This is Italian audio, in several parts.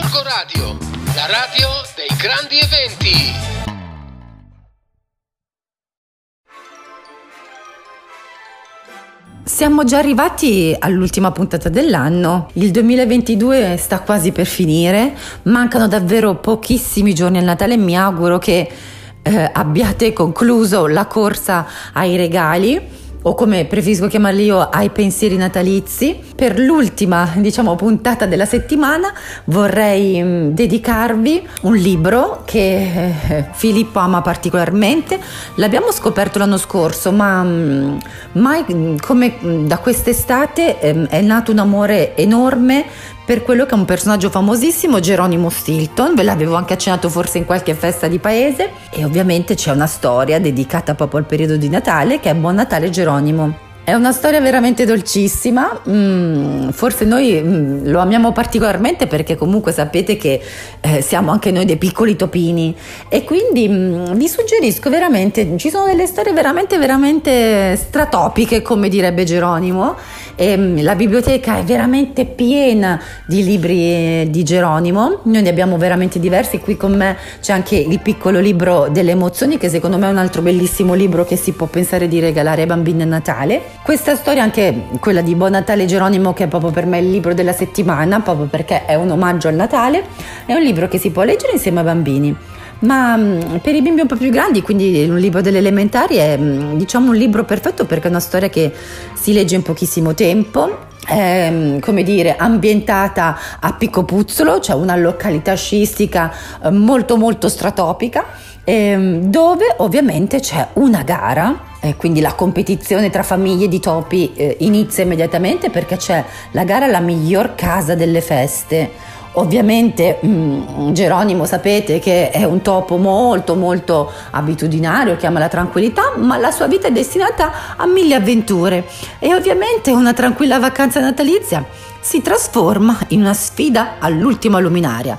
Gorgo Radio, la radio dei grandi eventi. Siamo già arrivati all'ultima puntata dell'anno, il 2022 sta quasi per finire, mancano davvero pochissimi giorni al Natale e mi auguro che eh, abbiate concluso la corsa ai regali o come preferisco chiamarli io ai pensieri natalizi. Per l'ultima, diciamo, puntata della settimana vorrei mm, dedicarvi un libro che eh, Filippo ama particolarmente. L'abbiamo scoperto l'anno scorso, ma mm, mai mm, come da quest'estate eh, è nato un amore enorme per quello che è un personaggio famosissimo, Geronimo Stilton, ve l'avevo anche accennato forse in qualche festa di paese e ovviamente c'è una storia dedicata proprio al periodo di Natale che è Buon Natale Geronimo. È una storia veramente dolcissima, mm, forse noi mm, lo amiamo particolarmente perché comunque sapete che eh, siamo anche noi dei piccoli topini. E quindi mm, vi suggerisco veramente, ci sono delle storie veramente veramente stratopiche come direbbe Geronimo e mm, la biblioteca è veramente piena di libri eh, di Geronimo, noi ne abbiamo veramente diversi, qui con me c'è anche il piccolo libro delle emozioni che secondo me è un altro bellissimo libro che si può pensare di regalare ai bambini a Natale. Questa storia, anche quella di Buon Natale Geronimo, che è proprio per me il libro della settimana, proprio perché è un omaggio al Natale, è un libro che si può leggere insieme ai bambini. Ma mm, per i bimbi un po' più grandi, quindi un libro delle elementari, è mm, diciamo un libro perfetto perché è una storia che si legge in pochissimo tempo, è, mm, come dire, ambientata a Piccopuzzolo, cioè una località sciistica eh, molto molto stratopica, dove ovviamente c'è una gara eh, quindi la competizione tra famiglie di topi eh, inizia immediatamente perché c'è la gara alla miglior casa delle feste. Ovviamente mh, mm, Geronimo sapete che è un topo molto molto abitudinario che ama la tranquillità, ma la sua vita è destinata a mille avventure e ovviamente una tranquilla vacanza natalizia si trasforma in una sfida all'ultima luminaria.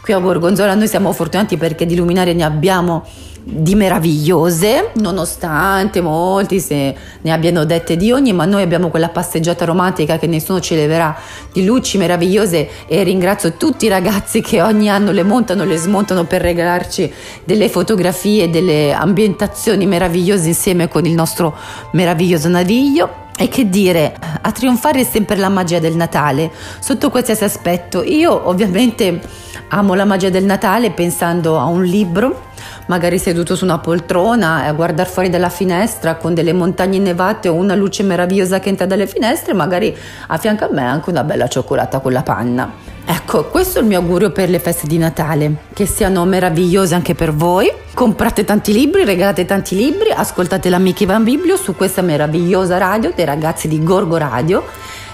Qui a Gorgonzola noi siamo fortunati perché di luminarie ne abbiamo di meravigliose, nonostante molti se ne abbiano dette di ogni, ma noi abbiamo quella passeggiata romantica che nessuno ci leverà di luci meravigliose e ringrazio tutti i ragazzi che ogni anno le montano, le smontano per regalarci delle fotografie, delle ambientazioni meravigliose insieme con il nostro meraviglioso naviglio. E che dire, a trionfare è sempre la magia del Natale, sotto qualsiasi aspetto. Io ovviamente amo la magia del Natale pensando a un libro magari seduto su una poltrona a guardare fuori dalla finestra con delle montagne innevate o una luce meravigliosa che entra dalle finestre, magari a fianco a me anche una bella cioccolata con la panna. Ecco, questo è il mio augurio per le feste di Natale, che siano meravigliose anche per voi. Comprate tanti libri, regalate tanti libri, ascoltate la Mickey Van Biblio su questa meravigliosa radio dei ragazzi di Gorgo Radio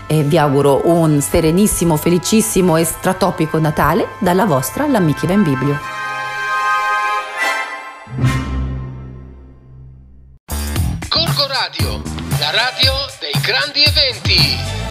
e vi auguro un serenissimo, felicissimo e stratopico Natale dalla vostra la Mickey Van Biblio. Radio, la radio dei grandi eventi.